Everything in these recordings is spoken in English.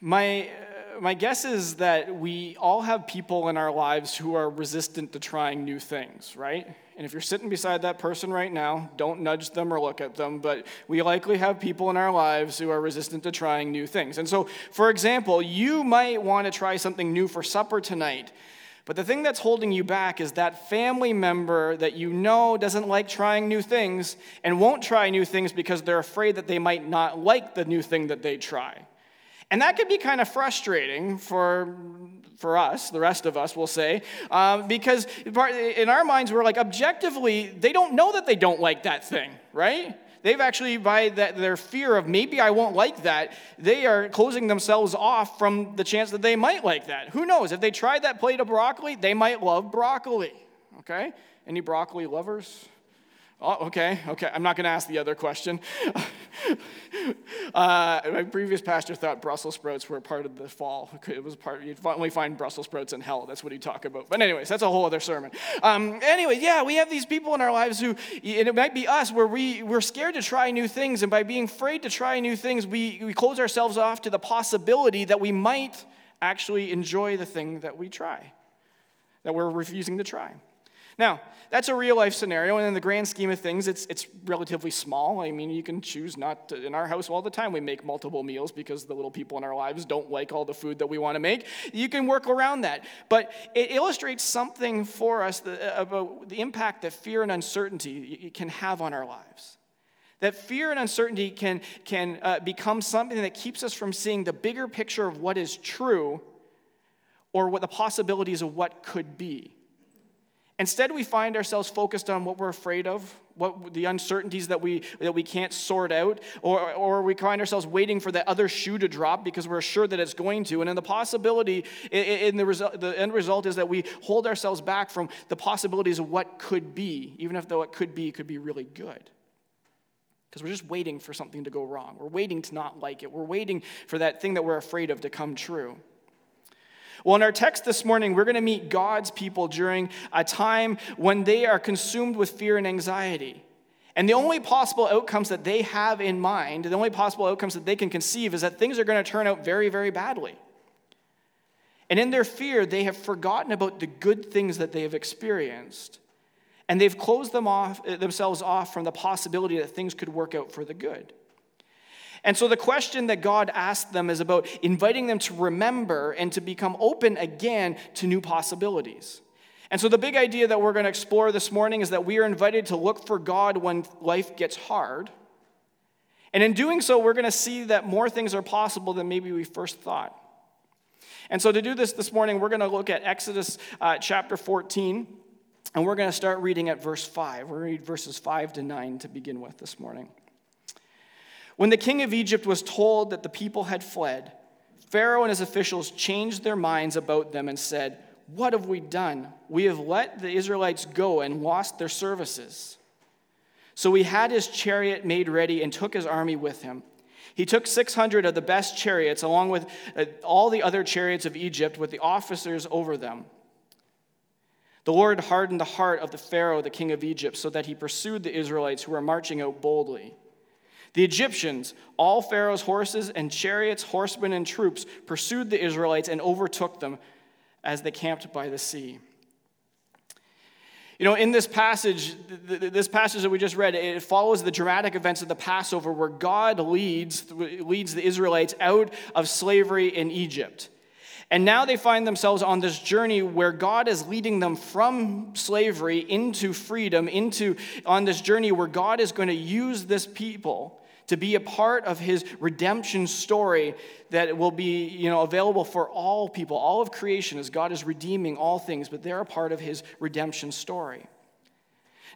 My, my guess is that we all have people in our lives who are resistant to trying new things, right? And if you're sitting beside that person right now, don't nudge them or look at them, but we likely have people in our lives who are resistant to trying new things. And so, for example, you might want to try something new for supper tonight. But the thing that's holding you back is that family member that you know doesn't like trying new things and won't try new things because they're afraid that they might not like the new thing that they try. And that could be kind of frustrating for, for us, the rest of us will say, um, because in our minds, we're like, objectively, they don't know that they don't like that thing, right? They've actually, by that, their fear of maybe I won't like that, they are closing themselves off from the chance that they might like that. Who knows? If they tried that plate of broccoli, they might love broccoli, okay? Any broccoli lovers? Oh, okay, okay. I'm not going to ask the other question. uh, my previous pastor thought Brussels sprouts were part of the fall. It was part. You'd only find Brussels sprouts in hell. That's what he'd talk about. But anyways, that's a whole other sermon. Um, anyway, yeah, we have these people in our lives who, and it might be us, where we we're scared to try new things, and by being afraid to try new things, we we close ourselves off to the possibility that we might actually enjoy the thing that we try, that we're refusing to try. Now, that's a real life scenario, and in the grand scheme of things, it's, it's relatively small. I mean, you can choose not to, in our house all the time, we make multiple meals because the little people in our lives don't like all the food that we want to make. You can work around that. But it illustrates something for us about the impact that fear and uncertainty can have on our lives. That fear and uncertainty can, can uh, become something that keeps us from seeing the bigger picture of what is true or what the possibilities of what could be. Instead, we find ourselves focused on what we're afraid of, what the uncertainties that we, that we can't sort out, or, or we find ourselves waiting for that other shoe to drop because we're sure that it's going to. And then the possibility, in the, result, the end result is that we hold ourselves back from the possibilities of what could be, even if though it could be, could be really good. Because we're just waiting for something to go wrong. We're waiting to not like it. We're waiting for that thing that we're afraid of to come true. Well, in our text this morning, we're going to meet God's people during a time when they are consumed with fear and anxiety. And the only possible outcomes that they have in mind, the only possible outcomes that they can conceive, is that things are going to turn out very, very badly. And in their fear, they have forgotten about the good things that they have experienced. And they've closed them off, themselves off from the possibility that things could work out for the good. And so the question that God asked them is about inviting them to remember and to become open again to new possibilities. And so the big idea that we're going to explore this morning is that we are invited to look for God when life gets hard. And in doing so, we're going to see that more things are possible than maybe we first thought. And so to do this this morning, we're going to look at Exodus uh, chapter 14, and we're going to start reading at verse 5. We're going to read verses 5 to 9 to begin with this morning. When the king of Egypt was told that the people had fled, Pharaoh and his officials changed their minds about them and said, What have we done? We have let the Israelites go and lost their services. So he had his chariot made ready and took his army with him. He took 600 of the best chariots, along with uh, all the other chariots of Egypt, with the officers over them. The Lord hardened the heart of the Pharaoh, the king of Egypt, so that he pursued the Israelites who were marching out boldly. The Egyptians, all Pharaoh's horses and chariots, horsemen, and troops pursued the Israelites and overtook them as they camped by the sea. You know, in this passage, this passage that we just read, it follows the dramatic events of the Passover where God leads, leads the Israelites out of slavery in Egypt. And now they find themselves on this journey where God is leading them from slavery into freedom, into on this journey where God is going to use this people to be a part of his redemption story that will be you know, available for all people, all of creation, as God is redeeming all things, but they're a part of his redemption story.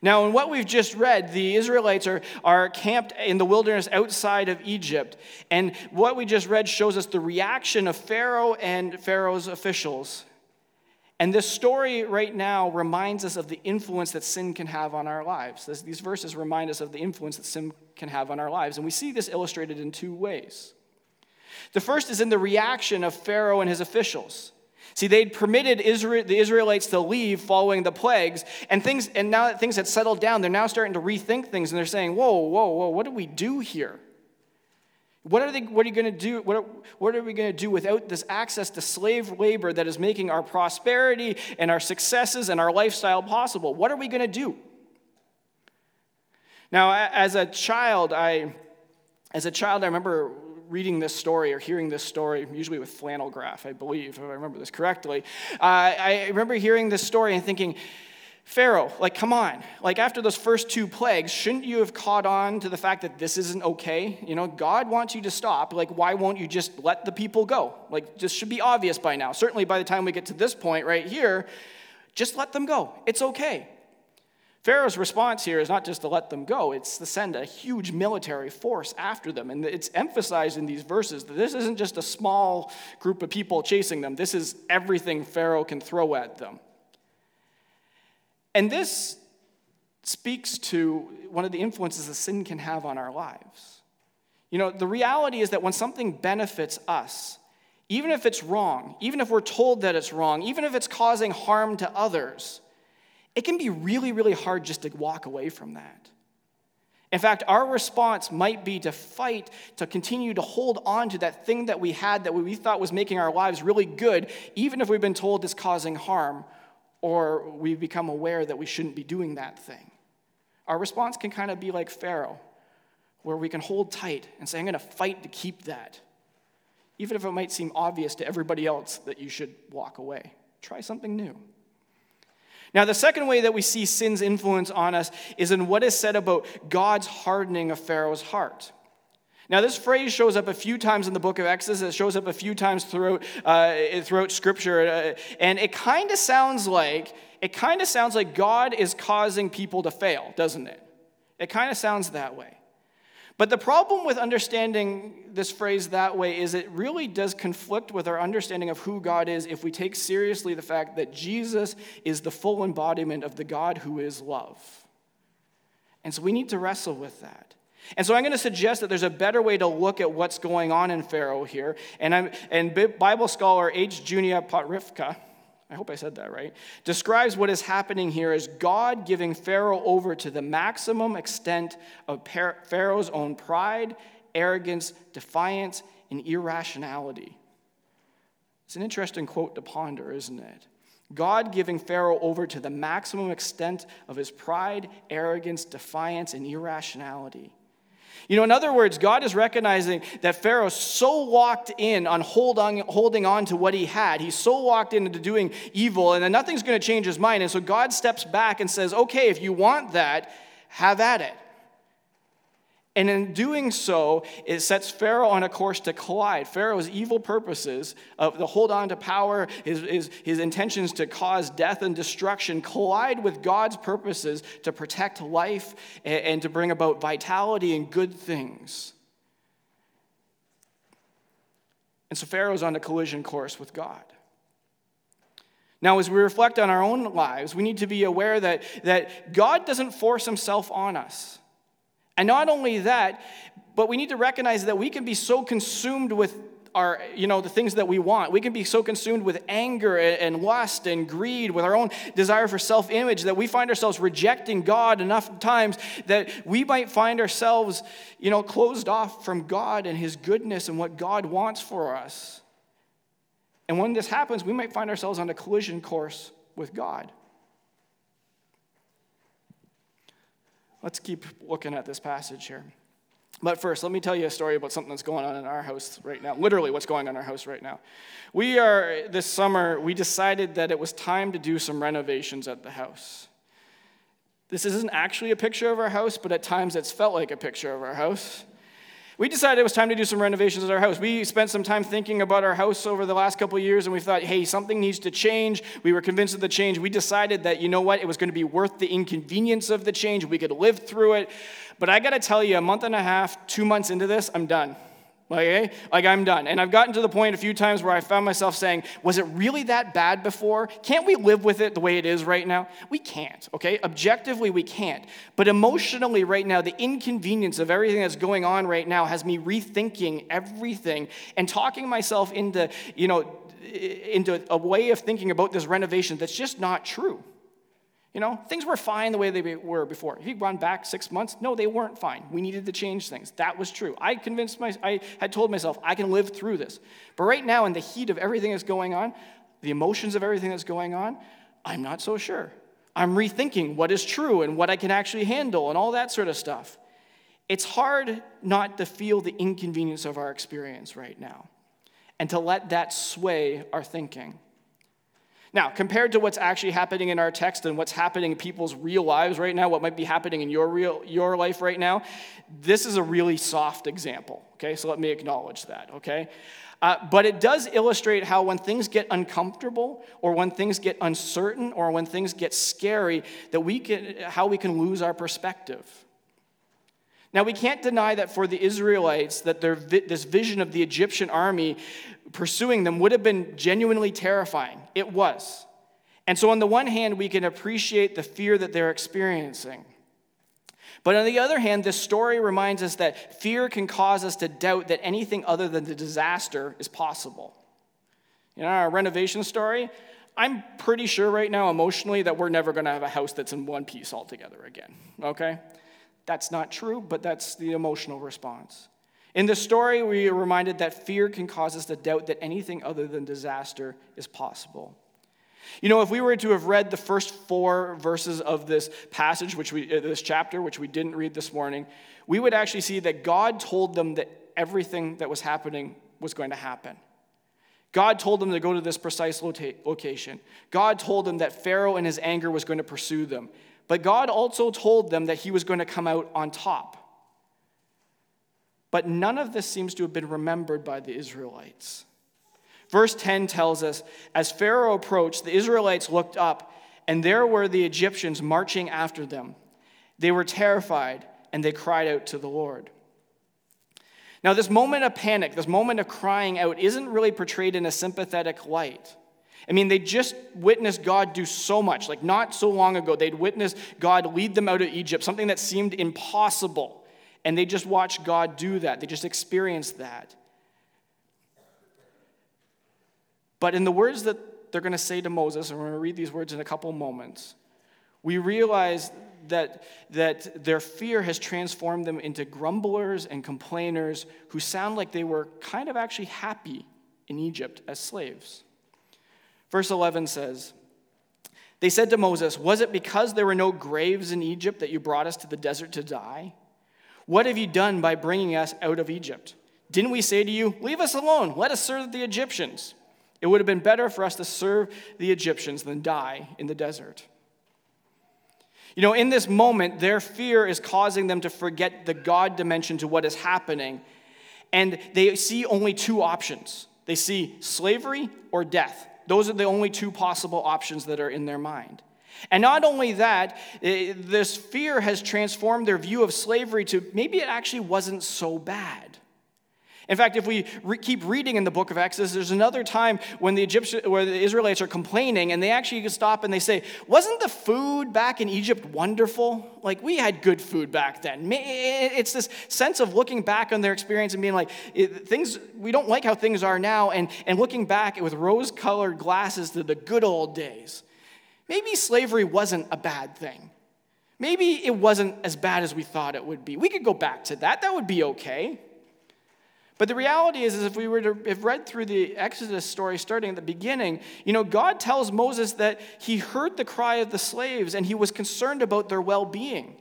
Now, in what we've just read, the Israelites are, are camped in the wilderness outside of Egypt. And what we just read shows us the reaction of Pharaoh and Pharaoh's officials and this story right now reminds us of the influence that sin can have on our lives. These verses remind us of the influence that sin can have on our lives. And we see this illustrated in two ways. The first is in the reaction of Pharaoh and his officials. See, they'd permitted Israel, the Israelites to leave following the plagues, and things, and now that things had settled down, they're now starting to rethink things, and they're saying, "Whoa, whoa, whoa! What do we do here? What are, they, what are you going to do? What are, what are we going to do without this access to slave labor that is making our prosperity and our successes and our lifestyle possible? What are we going to do? Now, as a child, I, as a child, I remember reading this story or hearing this story, usually with flannel graph, I believe, if I remember this correctly. Uh, I remember hearing this story and thinking, Pharaoh, like, come on. Like, after those first two plagues, shouldn't you have caught on to the fact that this isn't okay? You know, God wants you to stop. Like, why won't you just let the people go? Like, this should be obvious by now. Certainly by the time we get to this point right here, just let them go. It's okay. Pharaoh's response here is not just to let them go, it's to send a huge military force after them. And it's emphasized in these verses that this isn't just a small group of people chasing them, this is everything Pharaoh can throw at them. And this speaks to one of the influences that sin can have on our lives. You know, the reality is that when something benefits us, even if it's wrong, even if we're told that it's wrong, even if it's causing harm to others, it can be really, really hard just to walk away from that. In fact, our response might be to fight, to continue to hold on to that thing that we had that we thought was making our lives really good, even if we've been told it's causing harm, or we've become aware that we shouldn't be doing that thing. Our response can kind of be like Pharaoh, where we can hold tight and say, I'm going to fight to keep that, even if it might seem obvious to everybody else that you should walk away. Try something new. Now, the second way that we see sin's influence on us is in what is said about God's hardening of Pharaoh's heart. Now, this phrase shows up a few times in the book of Exodus. It shows up a few times throughout, uh, throughout Scripture, uh, and it kind of sounds like it kind of sounds like God is causing people to fail, doesn't it? It kind of sounds that way. But the problem with understanding this phrase that way is it really does conflict with our understanding of who God is if we take seriously the fact that Jesus is the full embodiment of the God who is love. And so we need to wrestle with that. And so I'm going to suggest that there's a better way to look at what's going on in Pharaoh here. And, I'm, and Bible scholar H. Junia Pokrifka I hope I said that right, describes what is happening here as God giving Pharaoh over to the maximum extent of Pharaoh's own pride, arrogance, defiance, and irrationality. It's an interesting quote to ponder, isn't it? God giving Pharaoh over to the maximum extent of his pride, arrogance, defiance, and irrationality. You know, in other words, God is recognizing that Pharaoh so walked in on hold on, holding on to what he had. He so walked into doing evil, and then nothing's going to change his mind. And so God steps back and says, okay, if you want that, have at it. And in doing so, it sets Pharaoh on a course to collide. Pharaoh's evil purposes of the hold on to power, his, his, his intentions to cause death and destruction, collide with God's purposes to protect life and, and to bring about vitality and good things. And so Pharaoh's on a collision course with God. Now, as we reflect on our own lives, we need to be aware that, that God doesn't force himself on us. And not only that, but we need to recognize that we can be so consumed with our, you know, the things that we want. We can be so consumed with anger and lust and greed, with our own desire for self image, that we find ourselves rejecting God enough times that we might find ourselves, you know, closed off from God and His goodness and what God wants for us. And when this happens, we might find ourselves on a collision course with God. Let's keep looking at this passage here. But first, let me tell you a story about something that's going on in our house right now. Literally, what's going on in our house right now. We are, this summer, we decided that it was time to do some renovations at the house. This isn't actually a picture of our house, but at times it's felt like a picture of our house we decided it was time to do some renovations at our house. We spent some time thinking about our house over the last couple of years, and we thought, hey, something needs to change. We were convinced of the change. We decided that, you know what, it was going to be worth the inconvenience of the change. We could live through it. But I got to tell you, a month and a half, two months into this, I'm done. Okay? Eh? Like, I'm done. And I've gotten to the point a few times where I found myself saying, Was it really that bad before? Can't we live with it the way it is right now? We can't, okay? Objectively, we can't. But emotionally, right now, the inconvenience of everything that's going on right now has me rethinking everything and talking myself into, you know, into a way of thinking about this renovation that's just not true. You know, things were fine the way they were before. If you gone back six months, no, they weren't fine. We needed to change things. That was true. I convinced my, I had told myself I can live through this. But right now, in the heat of everything that's going on, the emotions of everything that's going on, I'm not so sure. I'm rethinking what is true and what I can actually handle and all that sort of stuff. It's hard not to feel the inconvenience of our experience right now and to let that sway our thinking. Now, compared to what's actually happening in our text and what's happening in people's real lives right now, what might be happening in your real your life right now, this is a really soft example. Okay, so let me acknowledge that. Okay, uh, but it does illustrate how when things get uncomfortable, or when things get uncertain, or when things get scary, that we can how we can lose our perspective. Now, we can't deny that for the Israelites, that their, this vision of the Egyptian army pursuing them would have been genuinely terrifying. It was. And so, on the one hand, we can appreciate the fear that they're experiencing. But on the other hand, this story reminds us that fear can cause us to doubt that anything other than the disaster is possible. You know, our renovation story, I'm pretty sure right now, emotionally, that we're never going to have a house that's in one piece altogether again, okay? That's not true, but that's the emotional response. In the story, we are reminded that fear can cause us to doubt that anything other than disaster is possible. You know, if we were to have read the first four verses of this passage, which we, uh, this chapter, which we didn't read this morning, we would actually see that God told them that everything that was happening was going to happen. God told them to go to this precise location. God told them that Pharaoh in his anger was going to pursue them. But God also told them that he was going to come out on top. But none of this seems to have been remembered by the Israelites. Verse 10 tells us as Pharaoh approached, the Israelites looked up, and there were the Egyptians marching after them. They were terrified, and they cried out to the Lord. Now, this moment of panic, this moment of crying out, isn't really portrayed in a sympathetic light. I mean, they just witnessed God do so much. Like, not so long ago, they'd witnessed God lead them out of Egypt, something that seemed impossible. And they just watched God do that, they just experienced that. But in the words that they're going to say to Moses, and we're going to read these words in a couple moments, we realize that, that their fear has transformed them into grumblers and complainers who sound like they were kind of actually happy in Egypt as slaves. Verse 11 says, They said to Moses, Was it because there were no graves in Egypt that you brought us to the desert to die? What have you done by bringing us out of Egypt? Didn't we say to you, Leave us alone, let us serve the Egyptians? It would have been better for us to serve the Egyptians than die in the desert. You know, in this moment, their fear is causing them to forget the God dimension to what is happening. And they see only two options they see slavery or death. Those are the only two possible options that are in their mind. And not only that, eh, this fear has transformed their view of slavery to maybe it actually wasn't so bad. In fact, if we re- keep reading in the book of Exodus, there's another time when the Egyptian, where the Israelites are complaining, and they actually stop and they say, "Wasn't the food back in Egypt wonderful? Like we had good food back then." It's this sense of looking back on their experience and being like, "Things we don't like how things are now," and and looking back with rose-colored glasses to the good old days. Maybe slavery wasn't a bad thing. Maybe it wasn't as bad as we thought it would be. We could go back to that. That would be okay. But the reality is, is if we were to have read through the Exodus story starting at the beginning, you know, God tells Moses that he heard the cry of the slaves and he was concerned about their well being.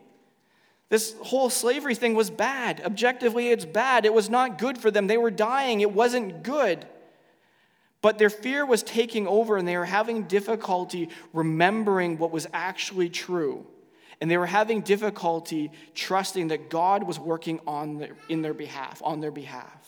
This whole slavery thing was bad. Objectively, it's bad. It was not good for them. They were dying. It wasn't good. But their fear was taking over and they were having difficulty remembering what was actually true. And they were having difficulty trusting that God was working on their, in their behalf, on their behalf.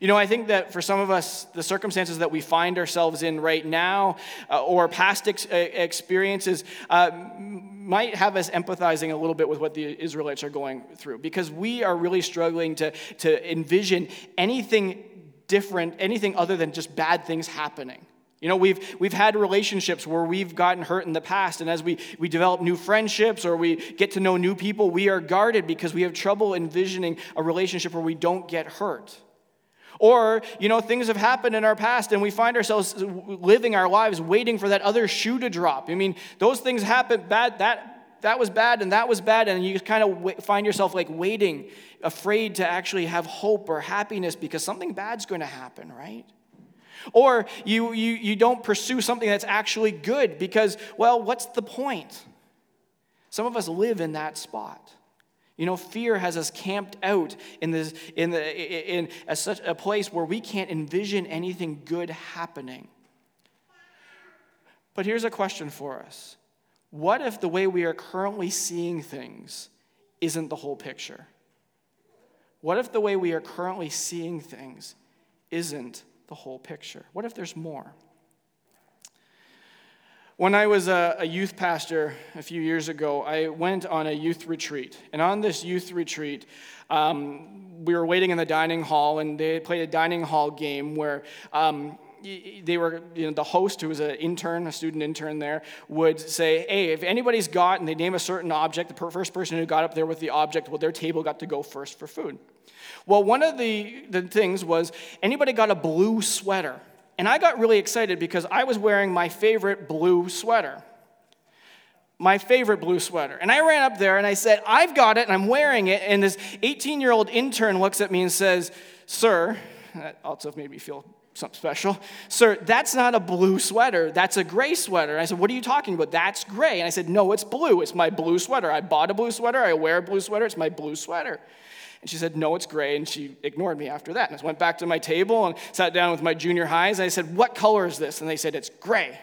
You know, I think that for some of us, the circumstances that we find ourselves in right now uh, or past ex- uh, experiences uh, might have us empathizing a little bit with what the Israelites are going through because we are really struggling to, to envision anything different, anything other than just bad things happening. You know, we've, we've had relationships where we've gotten hurt in the past, and as we, we develop new friendships or we get to know new people, we are guarded because we have trouble envisioning a relationship where we don't get hurt. Or, you know, things have happened in our past and we find ourselves living our lives waiting for that other shoe to drop. I mean, those things happen bad that that was bad and that was bad and you kind of find yourself like waiting, afraid to actually have hope or happiness because something bad's going to happen, right? Or you, you, you don't pursue something that's actually good because, well, what's the point? Some of us live in that spot. You know, fear has us camped out in, this, in, the, in a, such a place where we can't envision anything good happening. But here's a question for us What if the way we are currently seeing things isn't the whole picture? What if the way we are currently seeing things isn't the whole picture? What if there's more? When I was a, a, youth pastor a few years ago, I went on a youth retreat. And on this youth retreat, um, we were waiting in the dining hall, and they played a dining hall game where um, they were, you know, the host, who was an intern, a student intern there, would say, hey, if anybody's got, and they name a certain object, the first person who got up there with the object, well, their table got to go first for food. Well, one of the, the things was anybody got a blue sweater. And I got really excited because I was wearing my favorite blue sweater. My favorite blue sweater. And I ran up there and I said, I've got it and I'm wearing it. And this 18 year old intern looks at me and says, Sir, that also made me feel something special. Sir, that's not a blue sweater. That's a gray sweater. And I said, What are you talking about? That's gray. And I said, No, it's blue. It's my blue sweater. I bought a blue sweater. I wear a blue sweater. It's my blue sweater. And she said, No, it's gray. And she ignored me after that. And I went back to my table and sat down with my junior highs. And I said, What color is this? And they said, It's gray.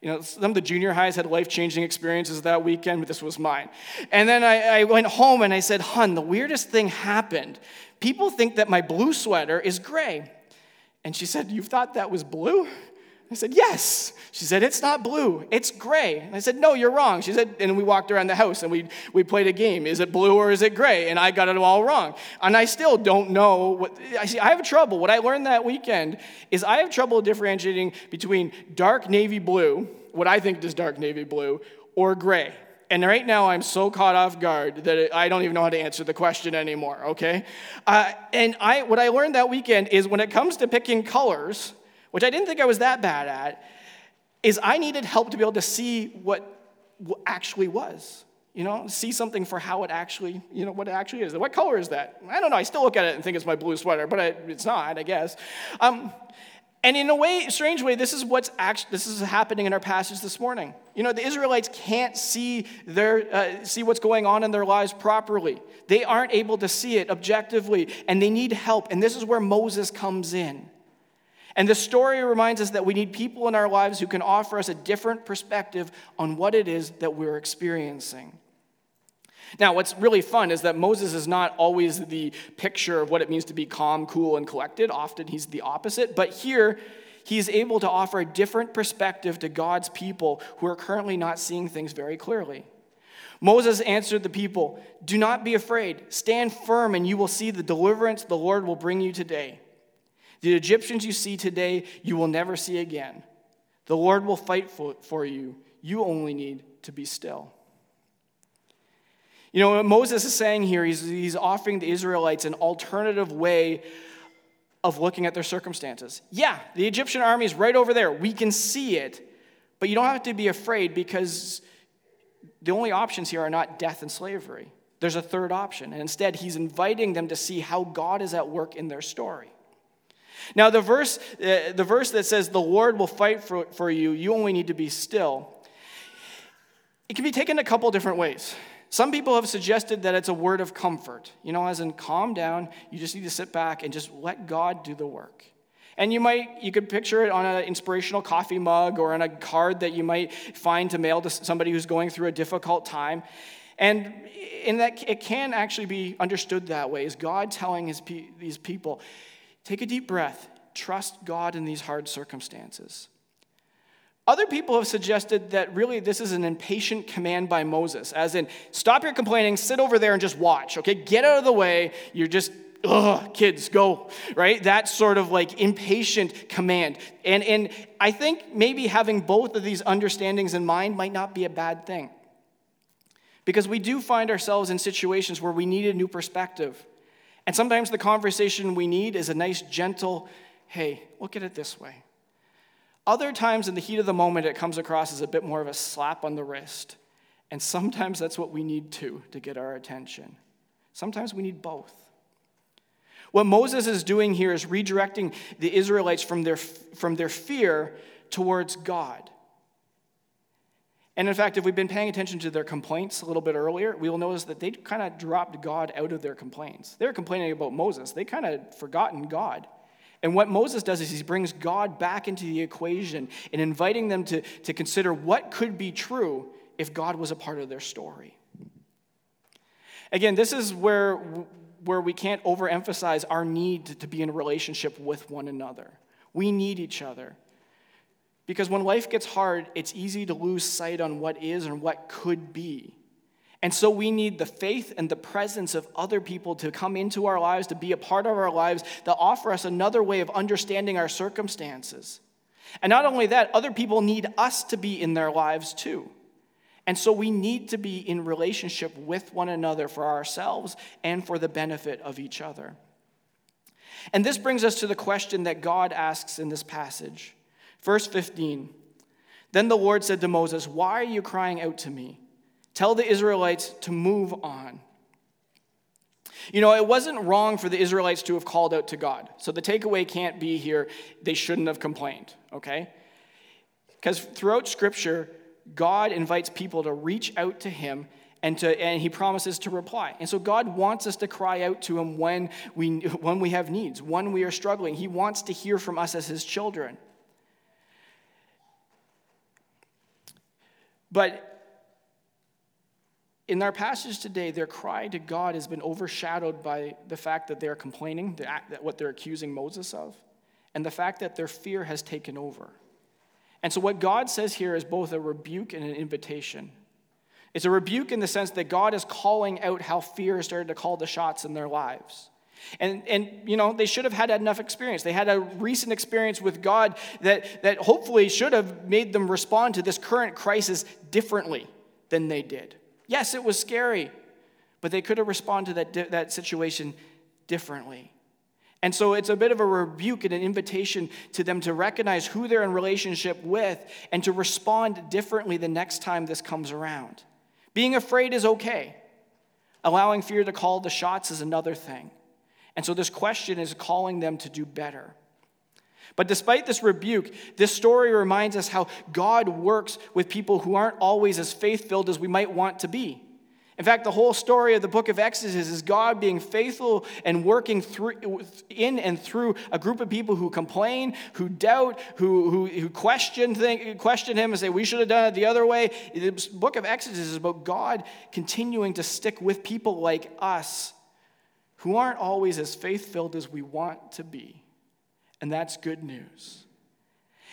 You know, some of the junior highs had life changing experiences that weekend, but this was mine. And then I, I went home and I said, Hun, the weirdest thing happened. People think that my blue sweater is gray. And she said, You thought that was blue? I said, Yes. She said, It's not blue, it's gray. And I said, No, you're wrong. She said, and we walked around the house and we, we played a game. Is it blue or is it gray? And I got it all wrong. And I still don't know what I see. I have trouble. What I learned that weekend is I have trouble differentiating between dark navy blue, what I think is dark navy blue, or gray. And right now, I'm so caught off guard that I don't even know how to answer the question anymore, okay? Uh, and I, what I learned that weekend is when it comes to picking colors, which I didn't think I was that bad at, is I needed help to be able to see what, actually was. You know, see something for how it actually, you know, what it actually is. What color is that? I don't know. I still look at it and think it's my blue sweater, but it's not, I guess. Um, and in a way, strange way, this is what's actually this is happening in our passage this morning. You know, the Israelites can't see their uh, see what's going on in their lives properly. They aren't able to see it objectively, and they need help. And this is where Moses comes in. And the story reminds us that we need people in our lives who can offer us a different perspective on what it is that we're experiencing. Now, what's really fun is that Moses is not always the picture of what it means to be calm, cool, and collected. Often he's the opposite. But here, he's able to offer a different perspective to God's people who are currently not seeing things very clearly. Moses answered the people Do not be afraid. Stand firm, and you will see the deliverance the Lord will bring you today. The Egyptians you see today, you will never see again. The Lord will fight for, you. You only need to be still. You know, what Moses is saying here, he's, he's offering the Israelites an alternative way of looking at their circumstances. Yeah, the Egyptian army is right over there. We can see it, but you don't have to be afraid because the only options here are not death and slavery. There's a third option. And instead, he's inviting them to see how God is at work in their story. Now, the verse, uh, the verse that says, The Lord will fight for, for you, you only need to be still, it can be taken a couple different ways. Some people have suggested that it's a word of comfort, you know, as in calm down, you just need to sit back and just let God do the work. And you might, you could picture it on an inspirational coffee mug or on a card that you might find to mail to somebody who's going through a difficult time. And in that, it can actually be understood that way, is God telling his, these people, Take a deep breath. Trust God in these hard circumstances. Other people have suggested that really this is an impatient command by Moses, as in, stop your complaining, sit over there and just watch, okay? Get out of the way. You're just, ugh, kids, go, right? That sort of like impatient command. And, and I think maybe having both of these understandings in mind might not be a bad thing. Because we do find ourselves in situations where we need a new perspective. And sometimes the conversation we need is a nice, gentle, hey, look at it this way. Other times, in the heat of the moment, it comes across as a bit more of a slap on the wrist. And sometimes that's what we need too to get our attention. Sometimes we need both. What Moses is doing here is redirecting the Israelites from their, from their fear towards God. And in fact, if we've been paying attention to their complaints a little bit earlier, we will notice that they kind of dropped God out of their complaints. They were complaining about Moses, they kind of forgotten God. And what Moses does is he brings God back into the equation and inviting them to, to consider what could be true if God was a part of their story. Again, this is where, where we can't overemphasize our need to be in a relationship with one another. We need each other. Because when life gets hard, it's easy to lose sight on what is and what could be. And so we need the faith and the presence of other people to come into our lives, to be a part of our lives, that offer us another way of understanding our circumstances. And not only that, other people need us to be in their lives too. And so we need to be in relationship with one another for ourselves and for the benefit of each other. And this brings us to the question that God asks in this passage. Verse 15 Then the Lord said to Moses, Why are you crying out to me? Tell the Israelites to move on. You know, it wasn't wrong for the Israelites to have called out to God. So the takeaway can't be here, they shouldn't have complained, okay? Because throughout Scripture, God invites people to reach out to Him and, to, and He promises to reply. And so God wants us to cry out to Him when we, when we have needs, when we are struggling. He wants to hear from us as His children. But in our passage today, their cry to God has been overshadowed by the fact that they're complaining, that what they're accusing Moses of, and the fact that their fear has taken over. And so, what God says here is both a rebuke and an invitation. It's a rebuke in the sense that God is calling out how fear started to call the shots in their lives. And, and you know, they should have had enough experience. They had a recent experience with God that, that hopefully should have made them respond to this current crisis differently than they did. Yes, it was scary, but they could have responded to that, that situation differently. And so it's a bit of a rebuke and an invitation to them to recognize who they're in relationship with and to respond differently the next time this comes around. Being afraid is okay. Allowing fear to call the shots is another thing. And so this question is calling them to do better. But despite this rebuke, this story reminds us how God works with people who aren't always as faith filled as we might want to be. In fact, the whole story of the book of Exodus is God being faithful and working through, in and through a group of people who complain, who doubt, who, who, who question, think, question Him and say, We should have done it the other way. The book of Exodus is about God continuing to stick with people like us who aren't always as faith filled as we want to be. And that's good news.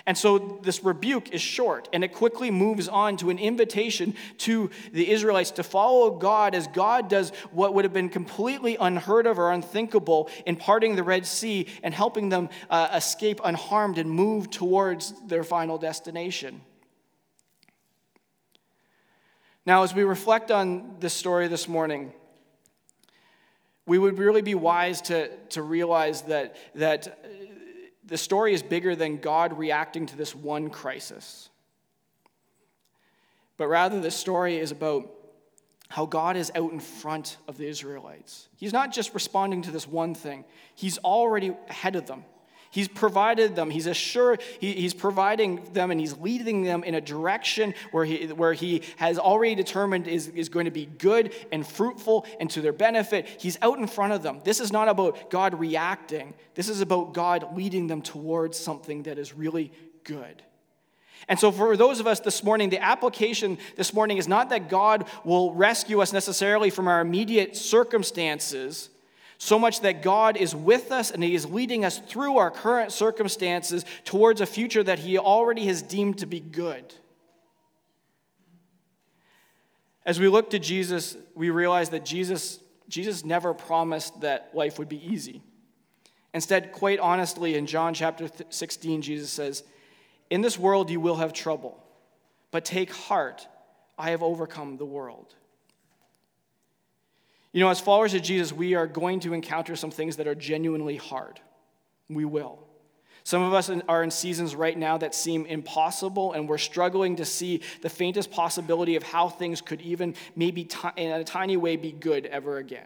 And so this rebuke is short, and it quickly moves on to an invitation to the Israelites to follow God as God does what would have been completely unheard of or unthinkable in parting the Red Sea and helping them uh, escape unharmed and move towards their final destination. Now, as we reflect on this story this morning, we would really be wise to, to realize that, that uh, the story is bigger than God reacting to this one crisis. But rather, the story is about how God is out in front of the Israelites. He's not just responding to this one thing, He's already ahead of them. He's provided them. He's assured, he, he's providing them and he's leading them in a direction where he, where he has already determined is, is going to be good and fruitful and to their benefit. He's out in front of them. This is not about God reacting, this is about God leading them towards something that is really good. And so, for those of us this morning, the application this morning is not that God will rescue us necessarily from our immediate circumstances so much that God is with us and He is leading us through our current circumstances towards a future that He already has deemed to be good. As we look to Jesus, we realize that Jesus, Jesus never promised that life would be easy. Instead, quite honestly, in John chapter 16, Jesus says, In this world you will have trouble, but take heart, I have overcome the world. You know, as followers of Jesus, we are going to encounter some things that are genuinely hard. We will. Some of us are in seasons right now that seem impossible, and we're struggling to see the faintest possibility of how things could even, maybe t- in a tiny way, be good ever again.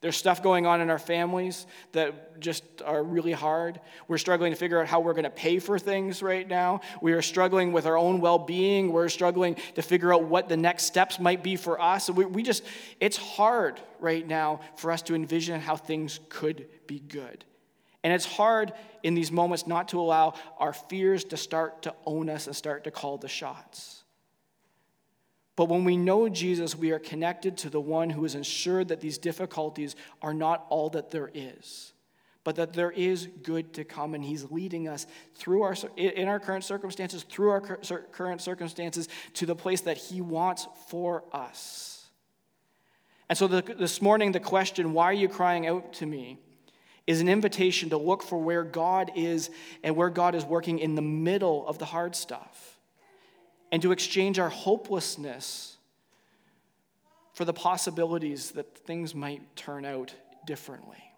There's stuff going on in our families that just are really hard. We're struggling to figure out how we're going to pay for things right now. We are struggling with our own well being. We're struggling to figure out what the next steps might be for us. We, we just, it's hard right now for us to envision how things could be good. And it's hard in these moments not to allow our fears to start to own us and start to call the shots. But when we know Jesus, we are connected to the one who has ensured that these difficulties are not all that there is, but that there is good to come, and he's leading us through our in our current circumstances, through our current circumstances, to the place that he wants for us. And so the, this morning, the question, "Why are you crying out to me?" is an invitation to look for where God is and where God is working in the middle of the hard stuff and to exchange our hopelessness for the possibilities that things might turn out differently.